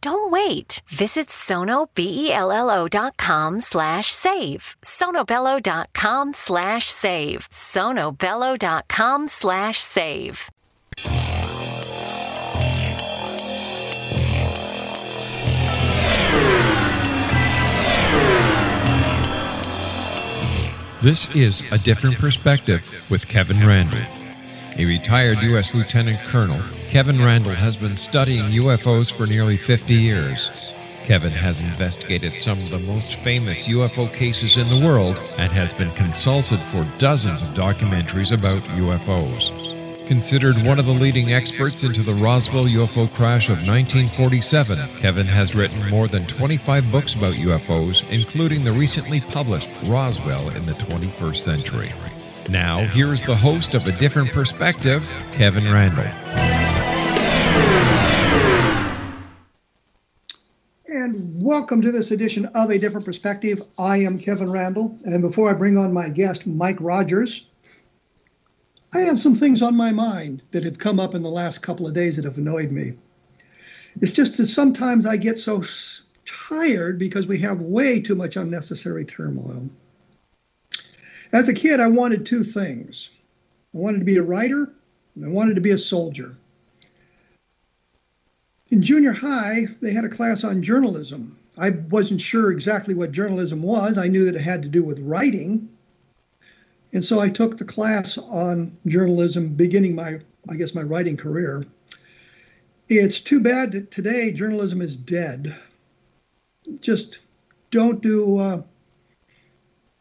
Don't wait. Visit sonobello.com slash save. sonobello.com slash save. sonobello.com slash save. This is A Different Perspective with Kevin Randle. A retired U.S. Lieutenant Colonel, Kevin Randle has been studying UFOs for nearly 50 years. Kevin has investigated some of the most famous UFO cases in the world and has been consulted for dozens of documentaries about UFOs. Considered one of the leading experts into the Roswell UFO crash of 1947, Kevin has written more than 25 books about UFOs, including the recently published Roswell in the 21st Century. Now, here is the host of A Different Perspective, Kevin Randle. And welcome to this edition of A Different Perspective. I am Kevin Randle. And before I bring on my guest, Mike Rogers, I have some things on my mind that have come up in the last couple of days that have annoyed me. It's just that sometimes I get so tired because we have way too much unnecessary turmoil. As a kid, I wanted two things I wanted to be a writer, and I wanted to be a soldier. In junior high, they had a class on journalism. I wasn't sure exactly what journalism was. I knew that it had to do with writing, and so I took the class on journalism, beginning my, I guess, my writing career. It's too bad that today journalism is dead. Just don't do uh,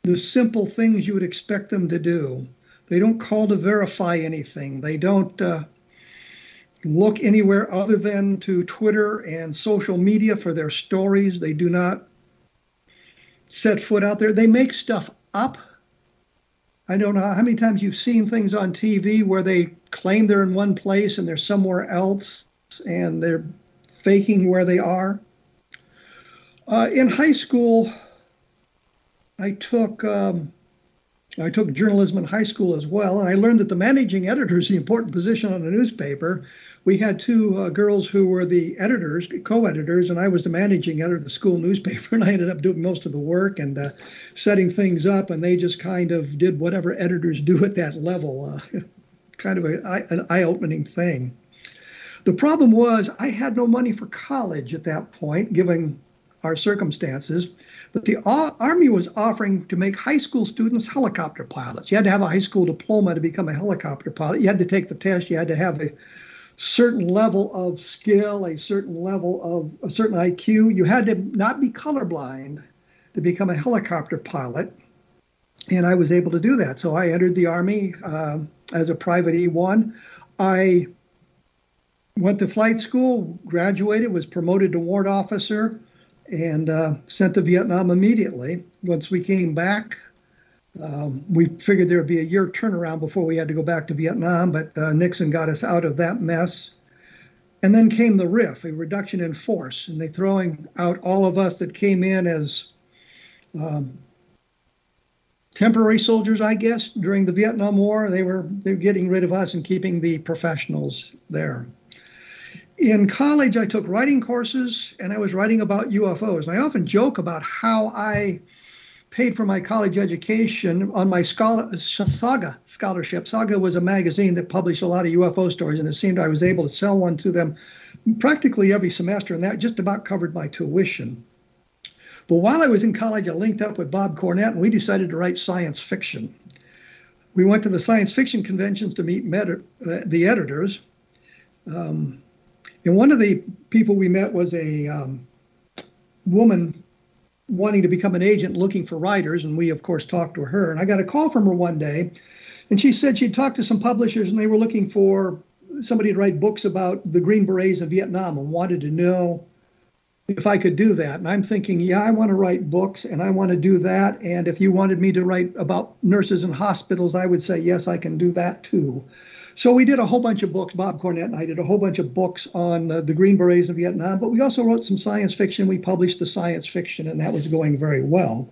the simple things you would expect them to do. They don't call to verify anything. They don't uh, look anywhere other than to Twitter and social media for their stories. They do not set foot out there. They make stuff up I don't know how many times you've seen things on TV where they claim they're in one place and they're somewhere else and they're faking where they are. Uh, in high school, I took um, I took journalism in high school as well, and I learned that the managing editor is the important position on a newspaper we had two uh, girls who were the editors, co-editors, and I was the managing editor of the school newspaper, and I ended up doing most of the work and uh, setting things up, and they just kind of did whatever editors do at that level. Uh, kind of a, an eye-opening thing. The problem was I had no money for college at that point, given our circumstances. But the Army was offering to make high school students helicopter pilots. You had to have a high school diploma to become a helicopter pilot. You had to take the test. You had to have a certain level of skill, a certain level of a certain IQ. You had to not be colorblind to become a helicopter pilot. And I was able to do that. So I entered the Army uh, as a private E1. I went to flight school, graduated, was promoted to warrant officer, and uh, sent to Vietnam immediately. Once we came back, um, we figured there would be a year turnaround before we had to go back to Vietnam, but uh, Nixon got us out of that mess. And then came the RIF, a reduction in force, and they throwing out all of us that came in as um, temporary soldiers, I guess, during the Vietnam War. They were they were getting rid of us and keeping the professionals there. In college, I took writing courses, and I was writing about UFOs. And I often joke about how I paid for my college education on my scholar, Saga scholarship. Saga was a magazine that published a lot of UFO stories, and it seemed I was able to sell one to them practically every semester, and that just about covered my tuition. But while I was in college, I linked up with Bob Cornett, and we decided to write science fiction. we went to the science fiction conventions to meet med- the editors. Um, and one of the people we met was a um, woman wanting to become an agent looking for writers. And we, of course, talked to her. And I got a call from her one day. And she said she'd talked to some publishers and they were looking for somebody to write books about the Green Berets in Vietnam and wanted to know if I could do that. And I'm thinking, yeah, I want to write books and I want to do that. And if you wanted me to write about nurses in hospitals, I would say, yes, I can do that too. So we did a whole bunch of books. Bob Cornett and I did a whole bunch of books on uh, the Green Berets in Vietnam, but we also wrote some science fiction. We published the science fiction, and that was going very well.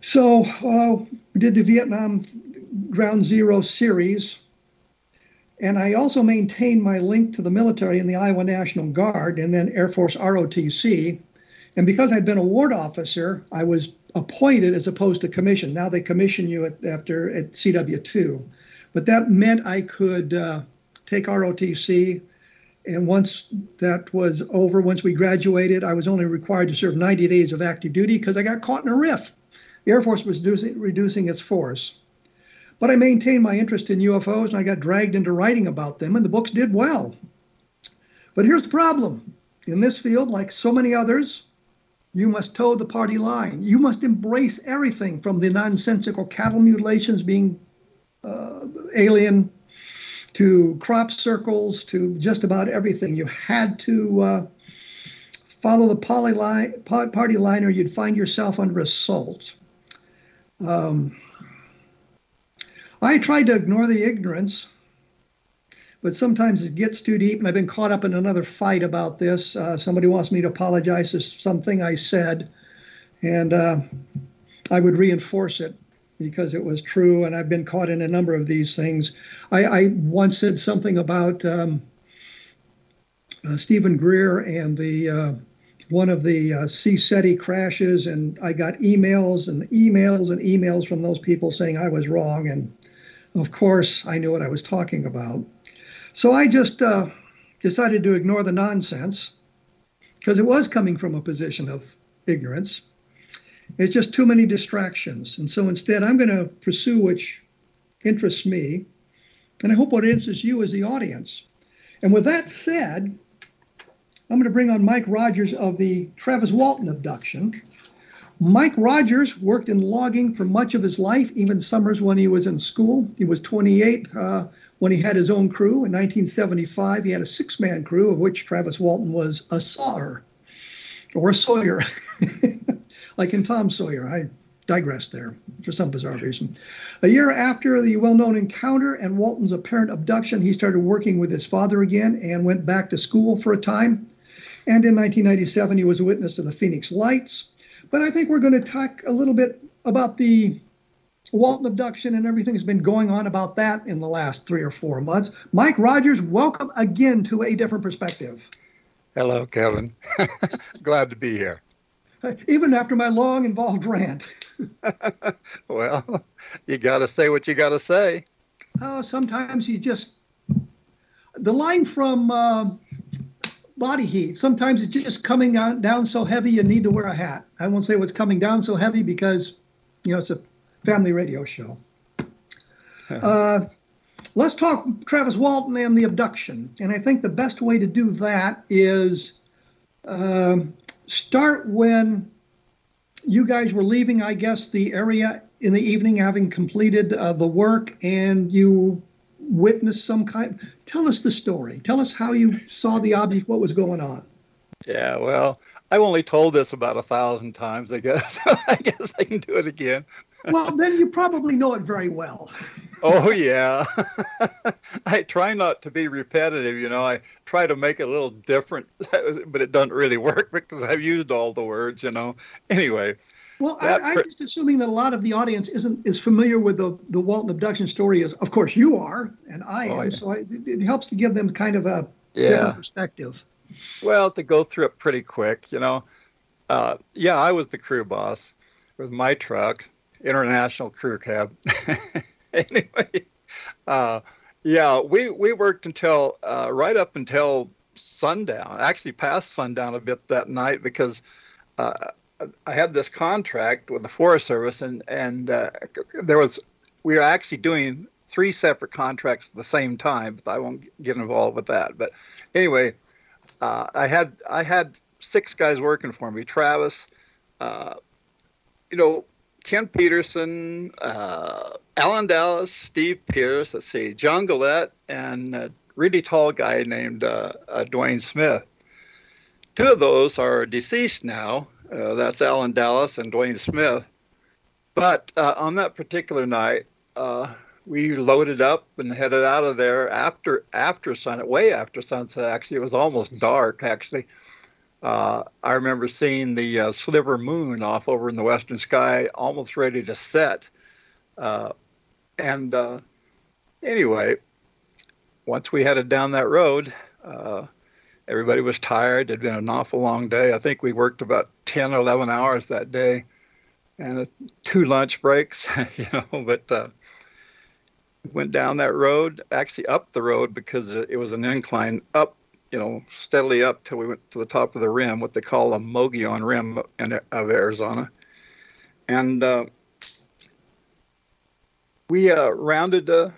So uh, we did the Vietnam Ground Zero series. And I also maintained my link to the military in the Iowa National Guard and then Air Force ROTC. And because I'd been a warrant officer, I was appointed as opposed to commissioned. Now they commission you at, after at CW2. But that meant I could uh, take ROTC. And once that was over, once we graduated, I was only required to serve 90 days of active duty because I got caught in a RIF. The Air Force was reducing, reducing its force. But I maintained my interest in UFOs and I got dragged into writing about them, and the books did well. But here's the problem in this field, like so many others, you must toe the party line. You must embrace everything from the nonsensical cattle mutilations being uh, alien to crop circles to just about everything. You had to uh, follow the party line or you'd find yourself under assault. Um, I tried to ignore the ignorance, but sometimes it gets too deep, and I've been caught up in another fight about this. Uh, somebody wants me to apologize for something I said, and uh, I would reinforce it because it was true, and I've been caught in a number of these things. I, I once said something about um, uh, Steven Greer and the uh, one of the uh, SETI crashes, and I got emails and emails and emails from those people saying I was wrong, and of course, I knew what I was talking about. So I just uh, decided to ignore the nonsense because it was coming from a position of ignorance. It's just too many distractions. And so instead, I'm going to pursue which interests me. And I hope what interests you as the audience. And with that said, I'm going to bring on Mike Rogers of the Travis Walton abduction. Mike Rogers worked in logging for much of his life, even summers when he was in school. He was 28 uh, when he had his own crew. In 1975, he had a six man crew, of which Travis Walton was a Sawyer or a Sawyer, like in Tom Sawyer. I digress there for some bizarre reason. A year after the well known encounter and Walton's apparent abduction, he started working with his father again and went back to school for a time. And in 1997, he was a witness to the Phoenix Lights. But I think we're going to talk a little bit about the Walton abduction and everything that's been going on about that in the last three or four months. Mike Rogers, welcome again to a different perspective. Hello, Kevin. Glad to be here. Even after my long involved rant. well, you got to say what you got to say. Oh, sometimes you just. The line from uh, body heat. Sometimes it's just coming down so heavy you need to wear a hat. I won't say what's coming down so heavy because, you know, it's a family radio show. Uh, let's talk Travis Walton and the abduction. And I think the best way to do that is uh, start when you guys were leaving, I guess, the area in the evening, having completed uh, the work, and you witnessed some kind. Tell us the story. Tell us how you saw the object, what was going on. Yeah, well, I've only told this about a thousand times, I guess. I guess I can do it again. well, then you probably know it very well. oh, yeah. I try not to be repetitive, you know. I try to make it a little different, but it doesn't really work because I've used all the words, you know. Anyway, well, I, am just assuming that a lot of the audience isn't is familiar with the the Walton abduction story. As of course you are, and I oh, am. Yeah. So I, it helps to give them kind of a yeah. different perspective. Well, to go through it pretty quick, you know, uh, yeah, I was the crew boss with my truck, international crew cab. anyway, uh, yeah, we we worked until uh, right up until sundown. Actually, past sundown a bit that night because uh, I had this contract with the Forest Service, and and uh, there was we were actually doing three separate contracts at the same time, but I won't get involved with that. But anyway, uh, I had I had six guys working for me. Travis, uh, you know, Ken Peterson, uh, Allen Dalis, Steve Pierce. Let's see, John Gillette, and a really tall guy named uh, uh, Dwayne Smith. Two of those are deceased now. Uh, that's Allen Dalis and Dwayne Smith. But on that particular night, we loaded up and headed out of there after after sunset, way after sunset. Actually, it was almost dark. Actually, uh, I remember seeing the uh, sliver moon off over in the western sky, almost ready to set. Uh, and uh, anyway, once we headed down that road, uh, everybody was tired. It had been an awful long day. I think we worked about 10 or 11 hours that day, and two lunch breaks, you know. But uh, went down that road, actually up the road because it was an incline up, you know, steadily up till we went to the top of the rim, what they call a Mogollon Rim of Arizona. And uh, we uh, rounded a,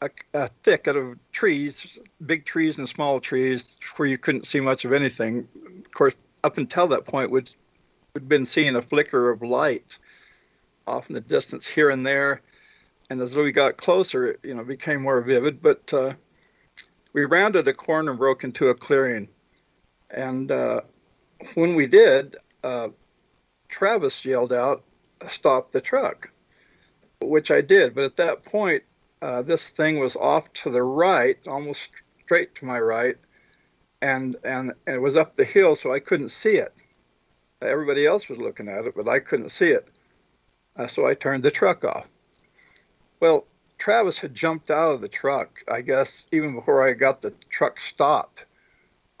a, a, thicket of trees, big trees and small trees, where you couldn't see much of anything. Of course, up until that point, we'd, we'd been seeing a flicker of light off in the distance here and there and as we got closer, it you know, became more vivid. But uh, we rounded a corner and broke into a clearing, and uh, when we did, uh, Travis yelled out, "Stop the truck!" Which I did. But at that point, uh, this thing was off to the right, almost straight to my right, and and and it was up the hill, so I couldn't see it. Everybody else was looking at it, but I couldn't see it. Uh, so I turned the truck off. Well, Travis had jumped out of the truck, I guess, even before I got the truck stopped.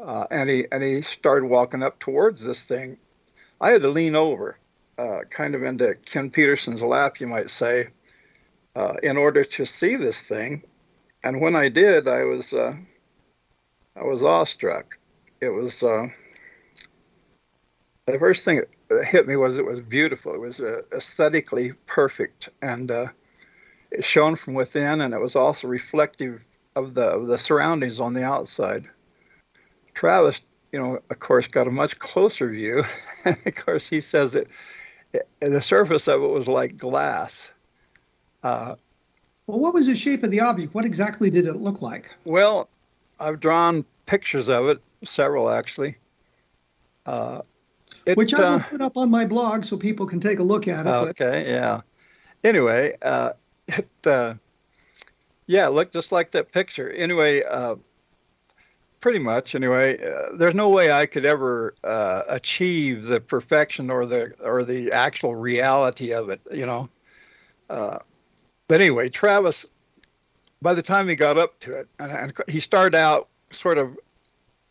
Uh, and he and he started walking up towards this thing. I had to lean over, uh, kind of into Ken Peterson's lap, you might say, uh, in order to see this thing. And when I did, I was uh, I was awestruck. It was uh, the first thing that hit me was it was beautiful. It was uh, aesthetically perfect and it shone from within, and it was also reflective of the of the surroundings on the outside. Travis, you know, of course, got a much closer view, and of course, he says that it, the surface of it was like glass. Uh, well, what was the shape of the object? What exactly did it look like? Well, I've drawn pictures of it, several actually. Uh, it, Which I will uh, put up on my blog so people can take a look at it. Okay, but... yeah. Anyway, uh, it uh, yeah, looked just like that picture. Anyway, uh, pretty much. Anyway, uh, there's no way I could ever uh, achieve the perfection or the or the actual reality of it. You know. Uh, but anyway, Travis, by the time he got up to it, and, and he started out sort of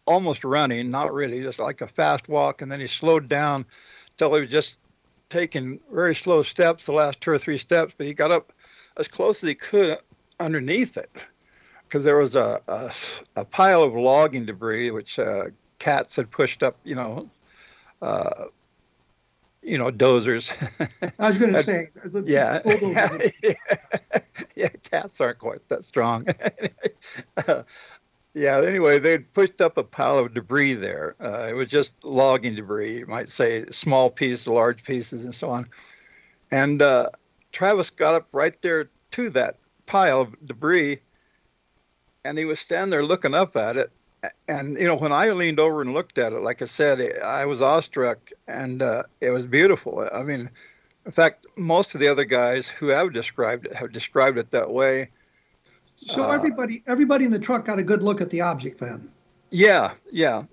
almost running, not really, just like a fast walk, and then he slowed down till he was just taking very slow steps, the last two or three steps. But he got up as close as he could underneath it because there was a, a, a, pile of logging debris which uh, cats had pushed up, you know, uh, you know, dozers. I was going to say, yeah, yeah, yeah, cats aren't quite that strong. uh, yeah, anyway, they'd pushed up a pile of debris there. Uh, it was just logging debris, you might say, small pieces, large pieces, and so on. And uh, Travis got up right there to that pile of debris, and he was standing there looking up at it. And you know, when I leaned over and looked at it, like I said, I was awestruck, and uh, it was beautiful. I mean, in fact, most of the other guys who have described it have described it that way. So uh, everybody, everybody in the truck got a good look at the object then. Yeah, yeah.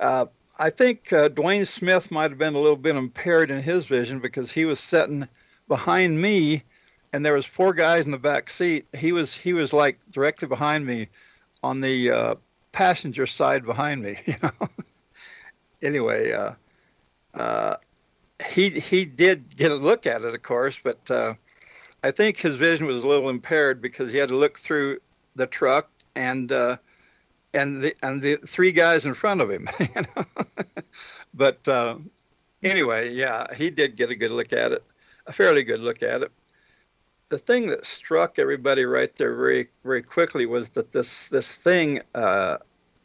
Uh, I think uh, Dwayne Smith might have been a little bit impaired in his vision because he was sitting behind me and there was four guys in the back seat. He was he was like directly behind me on the uh, passenger side behind me you know? Anyway uh, uh, he he did get a look at it of course but uh, i think his vision was a little impaired because he had to look through the truck and uh, and the and the three guys in front of him you know? but uh, anyway yeah he did get a good look at it a fairly good look at it. the thing that struck everybody right there very very quickly was that this this thing uh,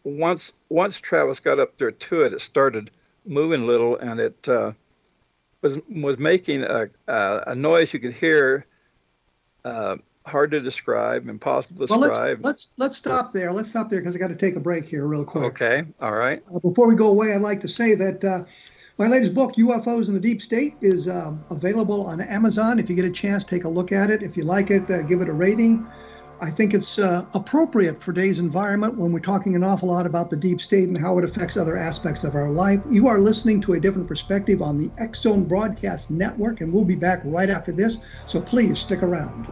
once once Travis got up there to it, it started moving a little, and it uh, was was making a, a, a noise you could hear. Uh, hard to describe, impossible to well, describe. Let's, let's let's stop there. Let's stop there because I got to take a break here real quick. Okay, all right. Uh, before we go away, I'd like to say that uh, my latest book, UFOs in the Deep State, is um, available on Amazon. If you get a chance, take a look at it. If you like it, uh, give it a rating. I think it's uh, appropriate for today's environment when we're talking an awful lot about the deep state and how it affects other aspects of our life. You are listening to a different perspective on the X Zone Broadcast Network, and we'll be back right after this. So please stick around.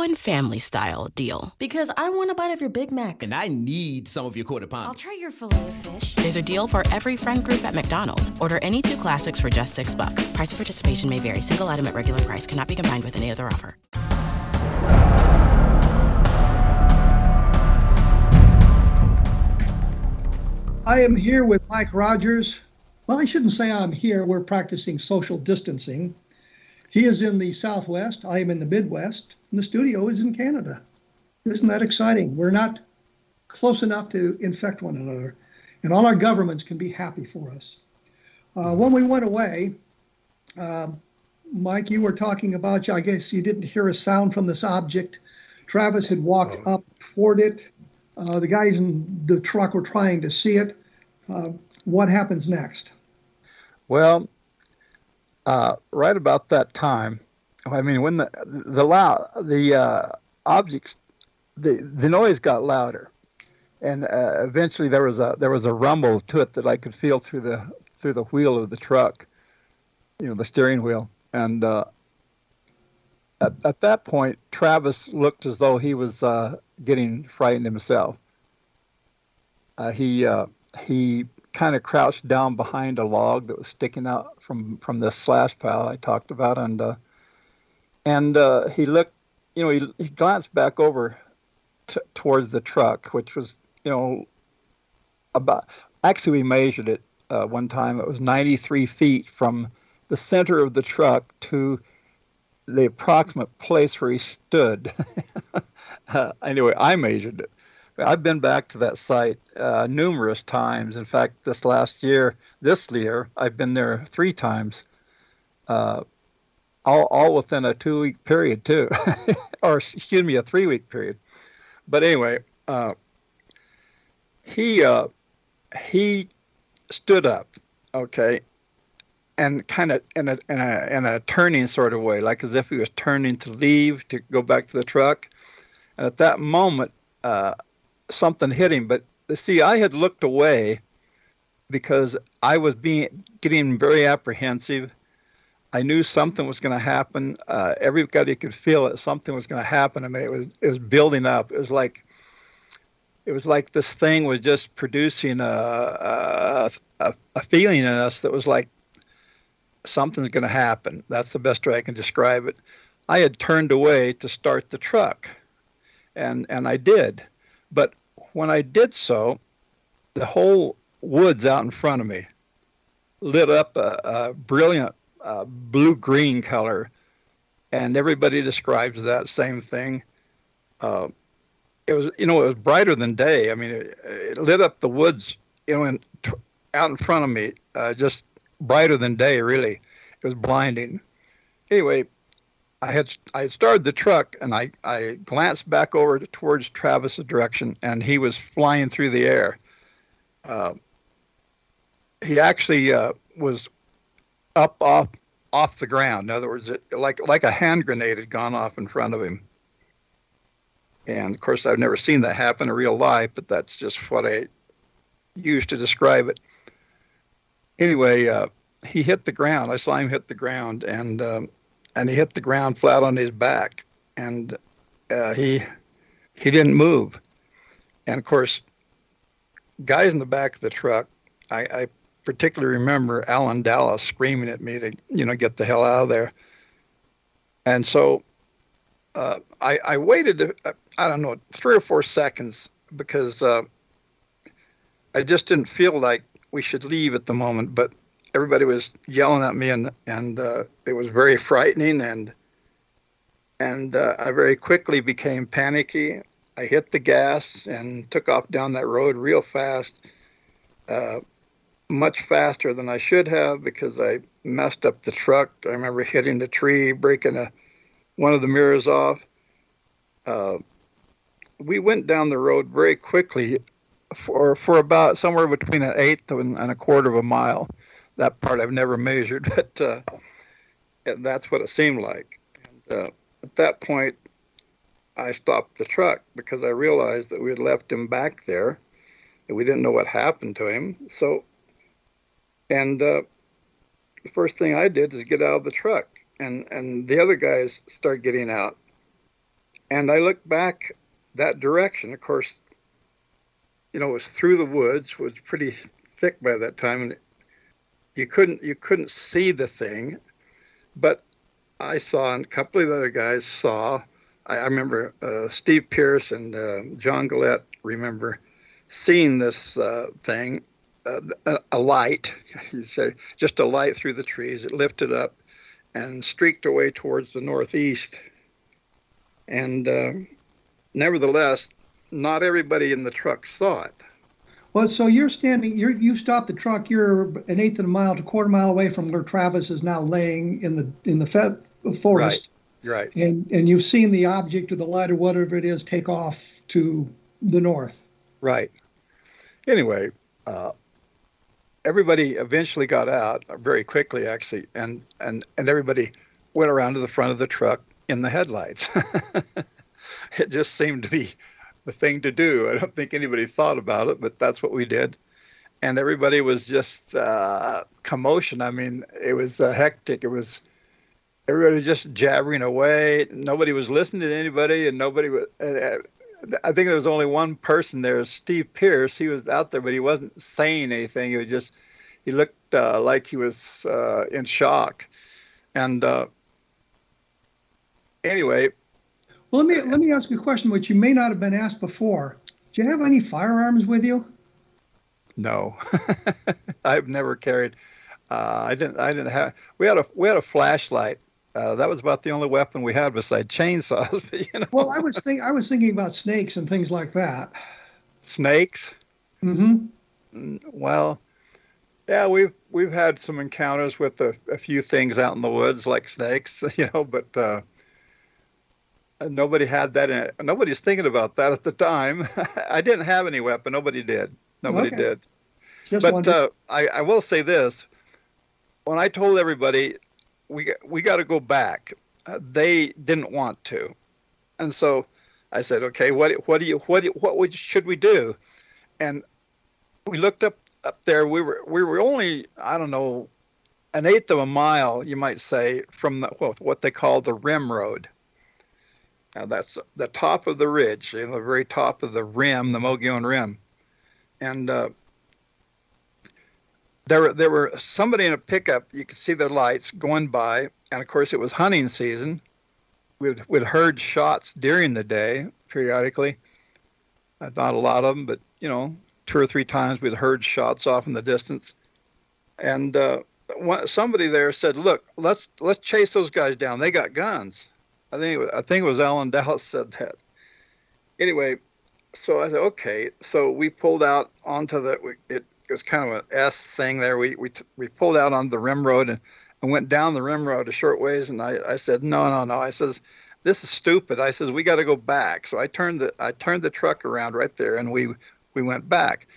We're Family Style deal. Because I want a bite of your Big Mac. And I need some of your quarter pound. I'll try your filet of fish. There's a deal for every friend group at McDonald's. Order any two classics for just six bucks. Price of participation may vary. Single item at regular price cannot be combined with any other offer. I am here with Mike Rogers. Well, I shouldn't say I'm here. We're practicing social distancing. He is in the Southwest. I am in the Midwest. And the studio is in Canada. Isn't that exciting? We're not close enough to infect one another. And all our governments can be happy for us. Uh, when we went away, uh, Mike, you were talking about, I guess you didn't hear a sound from this object. Travis had walked oh. up toward it. Uh, the guys in the truck were trying to see it. Uh, what happens next? Well, uh, right about that time, I mean, when the the loud the uh, objects, the the noise got louder, and uh, eventually there was a there was a rumble to it that I could feel through the through the wheel of the truck, you know, the steering wheel, and uh, at at that point, Travis looked as though he was uh, getting frightened himself. Uh, he he kind of crouched down behind a log that was sticking out from from the slash pile I talked about, and uh, and uh, he looked, you know, he, he glanced back over t- towards the truck, which was, you know, about actually we measured it uh, one time. It was 93 feet from the center of the truck to the approximate place where he stood. uh, anyway, I measured it. I've been back to that site uh, numerous times. In fact, this last year, this year, I've been there three times, uh, all, all within a two week period, too, or excuse me, a three week period. But anyway, uh, he uh, he stood up, okay, and kind of in a, in a in a turning sort of way, like as if he was turning to leave to go back to the truck. And at that moment, uh, something hit him. But see, I had looked away because I was being getting very apprehensive. I knew something was going to happen. Uh, everybody could feel it. Something was going to happen. I mean, it was it was building up. It was like it was like this thing was just producing a a, a, a feeling in us that was like something's going to happen. That's the best way I can describe it. I had turned away to start the truck, and and I did, but when I did so, the whole woods out in front of me lit up a, a brilliant uh, blue green color, and everybody describes that same thing. Uh, it was, you know, it was brighter than day. I mean, it, it lit up the woods, you know, in, t- out in front of me, uh, just brighter than day. Really, it was blinding. Anyway, I had I started the truck and I, I glanced back over towards Travis's direction and he was flying through the air. Uh, he actually uh, was up off off the ground. In other words, it, like like a hand grenade had gone off in front of him. And of course, I've never seen that happen in real life, but that's just what I used to describe it. Anyway, uh, he hit the ground. I saw him hit the ground, and um, and he hit the ground flat on his back, and uh, he he didn't move. And of course, guys in the back of the truck, I, I particularly remember Allen Dalis screaming at me to you know get the hell out of there. And so uh, I, I waited, uh, I don't know, three or four seconds because uh, I just didn't feel like we should leave at the moment. But everybody was yelling at me, and and uh, it was very frightening, and and uh, I very quickly became panicky. I hit the gas and took off down that road real fast, uh, much faster than I should have because I messed up the truck. I remember hitting the tree, breaking a one of the mirrors off. Uh, we went down the road very quickly for for about somewhere between an eighth and, and a quarter of a mile. That part I've never measured, but uh, that's what it seemed like. And uh, at that point, I stopped the truck because I realized that we had left him back there, and we didn't know what happened to him. So, and uh, the first thing I did is get out of the truck and and the other guys start getting out. And I looked back that direction. Of course, you know, it was through the woods, was pretty thick by that time, and you couldn't you couldn't see the thing, but I saw, and a couple of other guys saw. I, I remember uh, Steve Pierce and uh, John Gillette remember seeing this uh, thing, uh, a, a light. You say just a light through the trees. It lifted up and streaked away towards the northeast. And uh, nevertheless, not everybody in the truck saw it. Well, so you're standing, you're, you stopped the truck. You're an eighth of a mile to a quarter mile away from where Travis is now laying in the in the fe- forest. Right. Right. And and you've seen the object or the light or whatever it is take off to the north. Right. Anyway, uh, everybody eventually got out very quickly, actually, and and and everybody went around to the front of the truck in the headlights. it just seemed to be the thing to do. I don't think anybody thought about it, but that's what we did. And everybody was just uh, commotion. I mean, it was uh, hectic. It was everybody was just jabbering away. Nobody was listening to anybody, and nobody was. Uh, I think there was only one person there, Steve Pierce. He was out there, but he wasn't saying anything. He was just, he looked uh, like he was uh, in shock. And uh, anyway. Well, let me let me ask you a question, which you may not have been asked before. Do you have any firearms with you? No, I've never carried. Uh, I didn't. I didn't have. We had a we had a flashlight uh, that was about the only weapon we had besides chainsaws. you know? Well, I was think I was thinking about snakes and things like that. Snakes. Mm-hmm. Mm, well, yeah, we've we've had some encounters with a, a few things out in the woods, like snakes, you know, but uh, nobody had that. In, nobody's thinking about that at the time. I didn't have any weapon. Nobody did. Nobody okay. did. Just but uh, I, I will say this: when I told everybody we we got to go back. Uh, they didn't want to, and so I said, okay, what what do you what do what would, should we do? And we looked up up there. We were we were only I don't know an eighth of a mile, you might say, from the, well, what they call the rim road. Now that's the top of the ridge, the very top of the rim, the Mogollon Rim, and uh, there there were somebody in a pickup. You could see their lights going by, and of course it was hunting season. We'd we'd heard shots during the day periodically. Uh, not a lot of them, but you know, two or three times we'd heard shots off in the distance. And uh, somebody there said, "Look, let's let's chase those guys down. They got guns." I think it was, I think it was Allen Dalis said that. Anyway, so I said, "Okay." So we pulled out onto the. It it was kind of an S thing there. We we we pulled out on the rim road and, and went down the rim road a short ways. And I, I said, no, no, no. I says, this is stupid. I says, we got to go back. So I turned the I turned the truck around right there, and we we went back,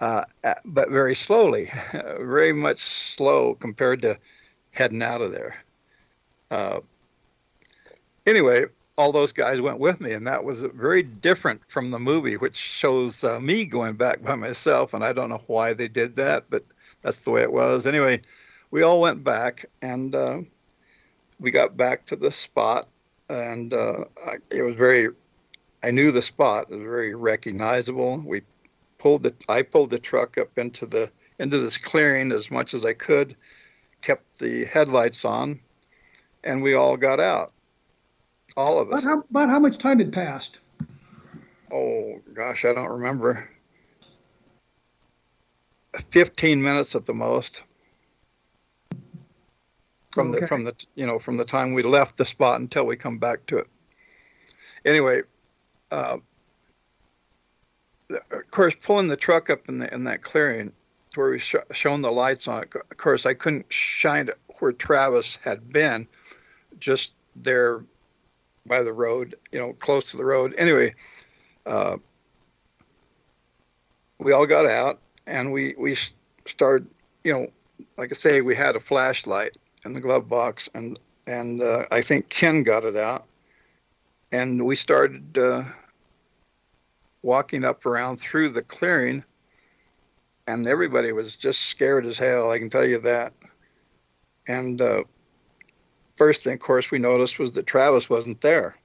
uh, but very slowly, very much slow compared to heading out of there. Uh, anyway, all those guys went with me, and that was very different from the movie, which shows uh, me going back by myself. And I don't know why they did that, but that's the way it was. Anyway, we all went back, and uh, we got back to the spot, and uh, I, it was very. I knew the spot; it was very recognizable. We pulled the. I pulled the truck up into the into this clearing as much as I could, kept the headlights on, and we all got out all of us. About how, about how much time had passed? Oh gosh, I don't remember. 15 minutes at the most from Okay. the from the you know from the time we left the spot until we come back to it anyway uh, of course pulling the truck up in the in that clearing where we sh- shown the lights on it of course i couldn't shine it where travis had been just there by the road you know close to the road. Anyway uh, we all got out and we we started you know like i say we had a flashlight in the glove box and and uh, i think ken got it out. And we started uh, walking up around through the clearing and everybody was just scared as hell i can tell you that. And uh, first thing of course we noticed was that travis wasn't there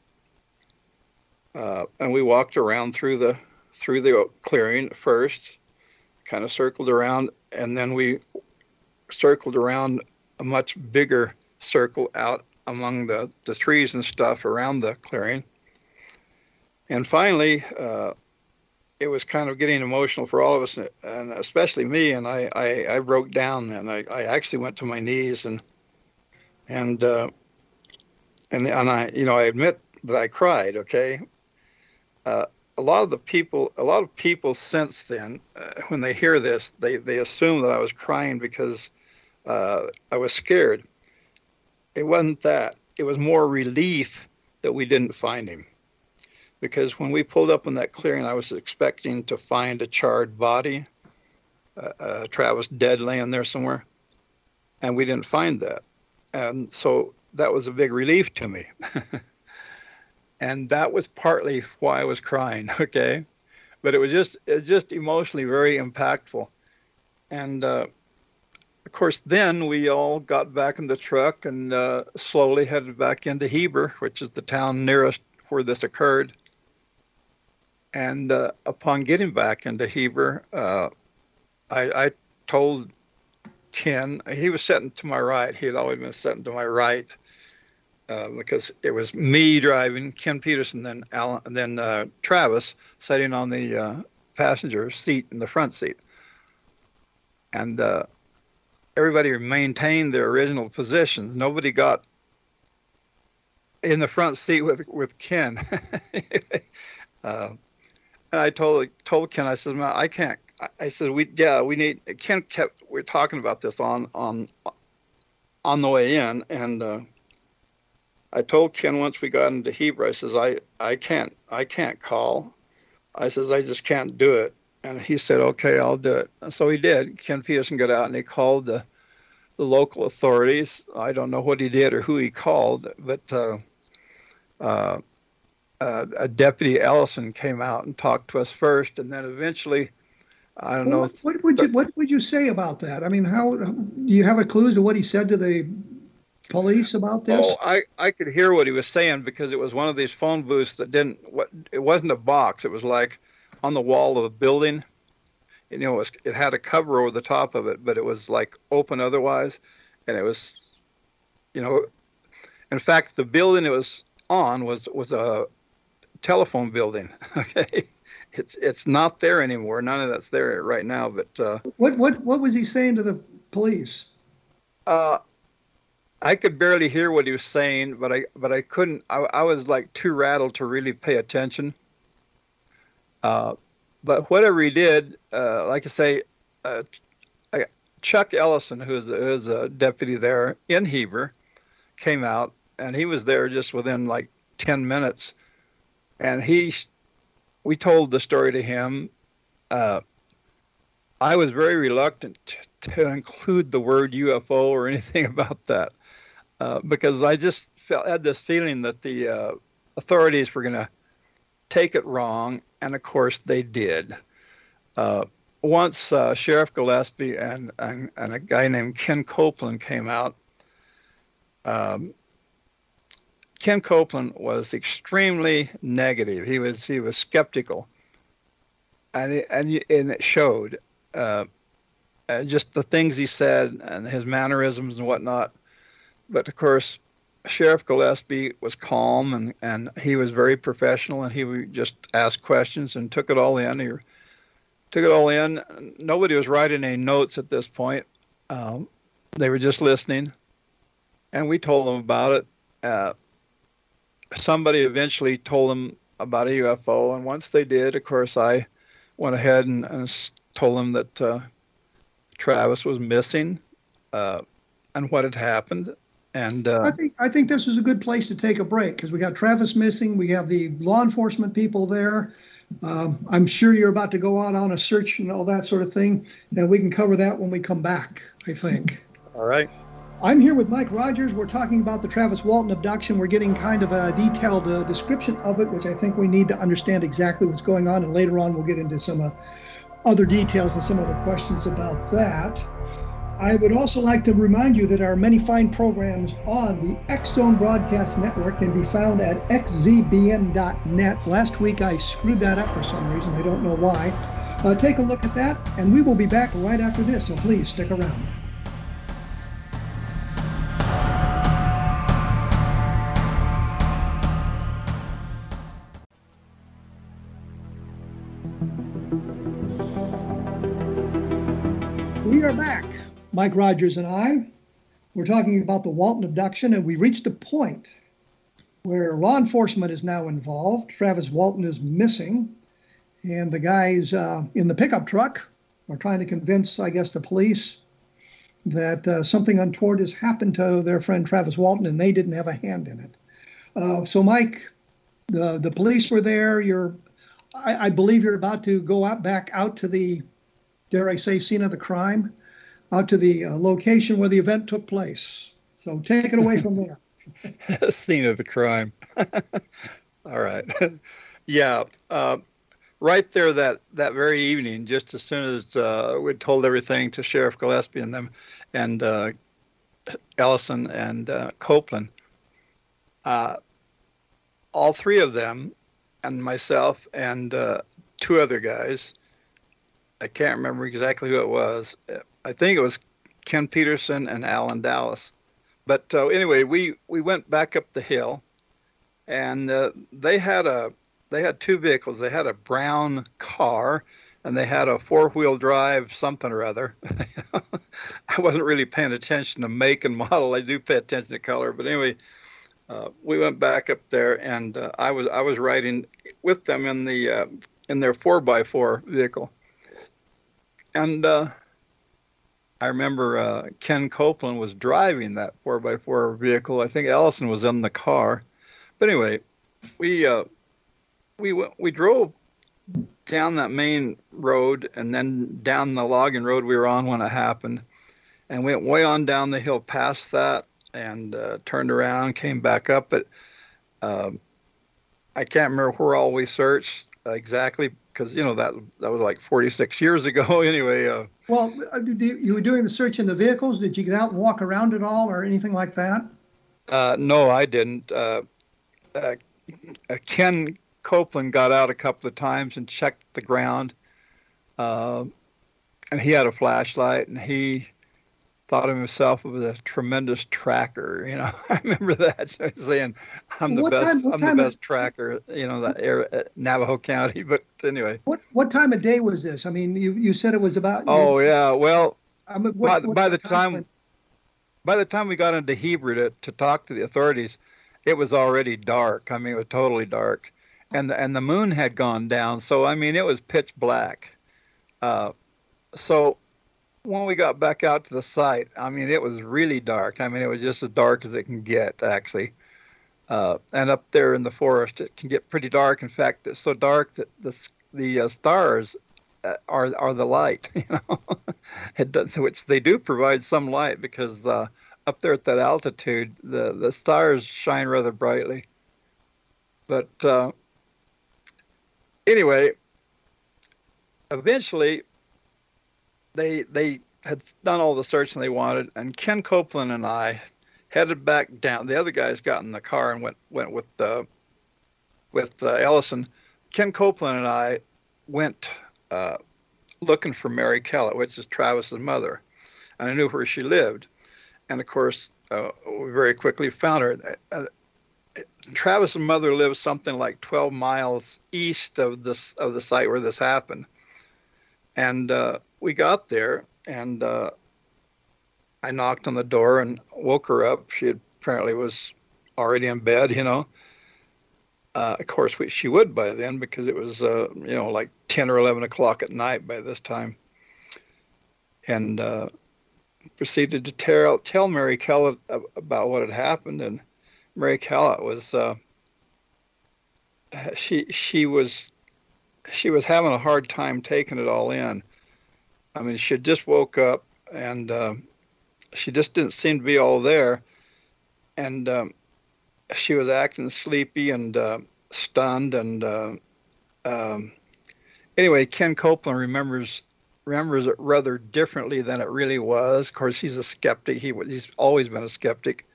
uh, and we walked around through the through the clearing first kind of circled around and then we circled around a much bigger circle out among the, the trees and stuff around the clearing. And finally, uh, it was kind of getting emotional for all of us, and especially me. And I, I, I broke down then. I, I actually went to my knees and and uh, and and I, you know, I admit that I cried. Okay. Uh, a lot of the people, a lot of people since then, uh, when they hear this, they they assume that I was crying because uh, I was scared. It wasn't that. It was more relief that we didn't find him. Because when we pulled up in that clearing, I was expecting to find a charred body, uh, uh, Travis dead laying there somewhere, and we didn't find that. And so that was a big relief to me. and that was partly why I was crying, okay? But it was just it was just emotionally very impactful. And uh, of course, then we all got back in the truck and uh, slowly headed back into Heber, which is the town nearest where this occurred. And uh, upon getting back into Heber, uh, I, I told Ken, he was sitting to my right. He had always been sitting to my right uh, because it was me driving, Ken Peterson, then Alan, then uh, Travis sitting on the uh, passenger seat in the front seat. And uh, everybody maintained their original positions. Nobody got in the front seat with with Ken. uh, and I told told Ken, I said, "Man, I can't." I- said, "We yeah, we need." Ken kept we are talking about this on on on the way in, and uh, I told Ken once we got into Heber, I says, "I I can't I can't call." I says, "I just can't do it." And he said, "Okay, I'll do it." And so he did. Ken Peterson got out and he called the the local authorities. I don't know what he did or who he called, but uh, uh, uh, a deputy Ellison came out and talked to us first, and then eventually, I don't know. What, what would you What would you say about that? I mean, how do you have a clue to what he said to the police about this? Oh, I, I could hear what he was saying because it was one of these phone booths that didn't. What it wasn't a box. It was like on the wall of a building. You know, it, was, it had a cover over the top of it, but it was like open otherwise, and it was, you know, in fact, the building it was on was was a telephone building. Okay, it's it's not there anymore. None of that's there right now. But uh, What what what was he saying to the police? Uh, I could barely hear what he was saying, but I but I couldn't. I, I was like too rattled to really pay attention. Uh, but whatever he did, uh, like I say, uh, I, Chuck Ellison, who's who's a deputy there in Heber, came out and he was there just within like ten minutes, and he, we told the story to him. Uh, I was very reluctant to, include the word UFO or anything about that uh, because I just felt, had this feeling that the uh, authorities were going to take it wrong, and of course they did. Uh, once uh, Sheriff Gillespie and, and, and a guy named Ken Coplan came out, um, Ken Coplan was extremely negative. He was he was skeptical, and it, and, and it showed. Uh, uh, just the things he said and his mannerisms and whatnot. But of course, Sheriff Gillespie was calm and, and he was very professional and he would just ask questions and took it all in. He took it all in. Nobody was writing any notes at this point. Um, they were just listening, and we told them about it. Uh, somebody eventually told them about a UFO, and once they did, of course, I went ahead and, and told them that uh, Travis was missing uh, and what had happened. And uh, I think I think this is a good place to take a break because we got Travis missing. We have the law enforcement people there. Um, I'm sure you're about to go out on a search and all that sort of thing, and we can cover that when we come back. I think. All right. I'm here with Mike Rogers. We're talking about the Travis Walton abduction. We're getting kind of a detailed uh, description of it, which I think we need to understand exactly what's going on. And later on, we'll get into some uh, other details and some other questions about that. I would also like to remind you that our many fine programs on the X Zone Broadcast Network can be found at xzbn.net. Last week I screwed that up for some reason. I don't know why. Uh, take a look at that, and we will be back right after this, so please stick around. Mike Rogers and I. We're talking about the Walton abduction, and we reached a point where law enforcement is now involved. Travis Walton is missing, and the guys uh, in the pickup truck are trying to convince, I guess, the police that uh, something untoward has happened to their friend Travis Walton, and they didn't have a hand in it. Uh, so, Mike, the the police were there. You're, I, I believe, you're about to go out back out to the, dare I say, scene of the crime, out to the uh, location where the event took place. So, take it away from there. scene of the crime. All right. yeah. Uh, right there that that very evening, just as soon as uh, we'd told everything to Sheriff Gillespie and them, and uh, Ellison and uh, Coplan, uh, all three of them, and myself and uh, two other guys. I can't remember exactly who it was. I think it was Ken Peterson and Allen Dalis. But uh, anyway, we we went back up the hill, and they had a they had two vehicles. They had a brown car and they had a four wheel drive something or other. I wasn't really paying attention to make and model. I do pay attention to color, but anyway, uh, we went back up there and uh, I was I was riding with them in the uh, in their four by four vehicle, and uh, I remember uh, Ken Coplan was driving that 4x4 vehicle. I think Ellison was in the car, but anyway, we uh, we we drove down that main road and then down the logging road we were on when it happened, and went way on down the hill past that and uh, turned around, came back up. But uh, I can't remember where all we searched exactly because you know that that was like 46 years ago. anyway. Uh, well, uh, you were doing the search in the vehicles. Did you get out and walk around at all, or anything like that? Uh, no, I didn't. Uh, Ken Coplan got out a couple of times and checked the ground. Uh, and he had a flashlight and he thought of himself as a tremendous tracker. You know, I remember that saying, "I'm the what best. Time, I'm the best of, tracker." You know, that area, Navajo County. But anyway, what what time of day was this? I mean, you you said it was about. Oh yeah, well, I mean, what, by, by the time, time by the time we got into Heber to to talk to the authorities, it was already dark. I mean, it was totally dark and the, and the moon had gone down. So I mean, it was pitch black. Uh, so when we got back out to the site, I mean, it was really dark. I mean, it was just as dark as it can get, actually. Uh, and up there in the forest, it can get pretty dark. In fact, it's so dark that the the uh, stars uh, are are the light. You know, does, which they do provide some light because uh, up there at that altitude, the the stars shine rather brightly. But uh, anyway, eventually they they had done all the searching they wanted, and Ken Coplan and I headed back down. The other guys got in the car and went went with uh, with uh, Ellison. Ken Coplan and I went uh, looking for Mary Kellett, which is Travis's mother, and I knew where she lived. And of course, uh, we very quickly found her. Uh, Travis's mother lives something like 12 miles east of this of the site where this happened, and uh, we got there, and uh, I knocked on the door and woke her up. She apparently was already in bed, you know. Uh, of course, we, she would by then because it was, uh, you know, like 10 or 11 o'clock at night by this time. And uh, proceeded to tell, tell Mary Kellett about what had happened. And Mary Kellett was, uh, she, she was, she was having a hard time taking it all in. I mean, she just woke up and uh, she just didn't seem to be all there. And um, she was acting sleepy and uh, stunned. And uh, um, anyway, Ken Coplan remembers remembers it rather differently than it really was. Of course, he's a skeptic. He he's always been a skeptic,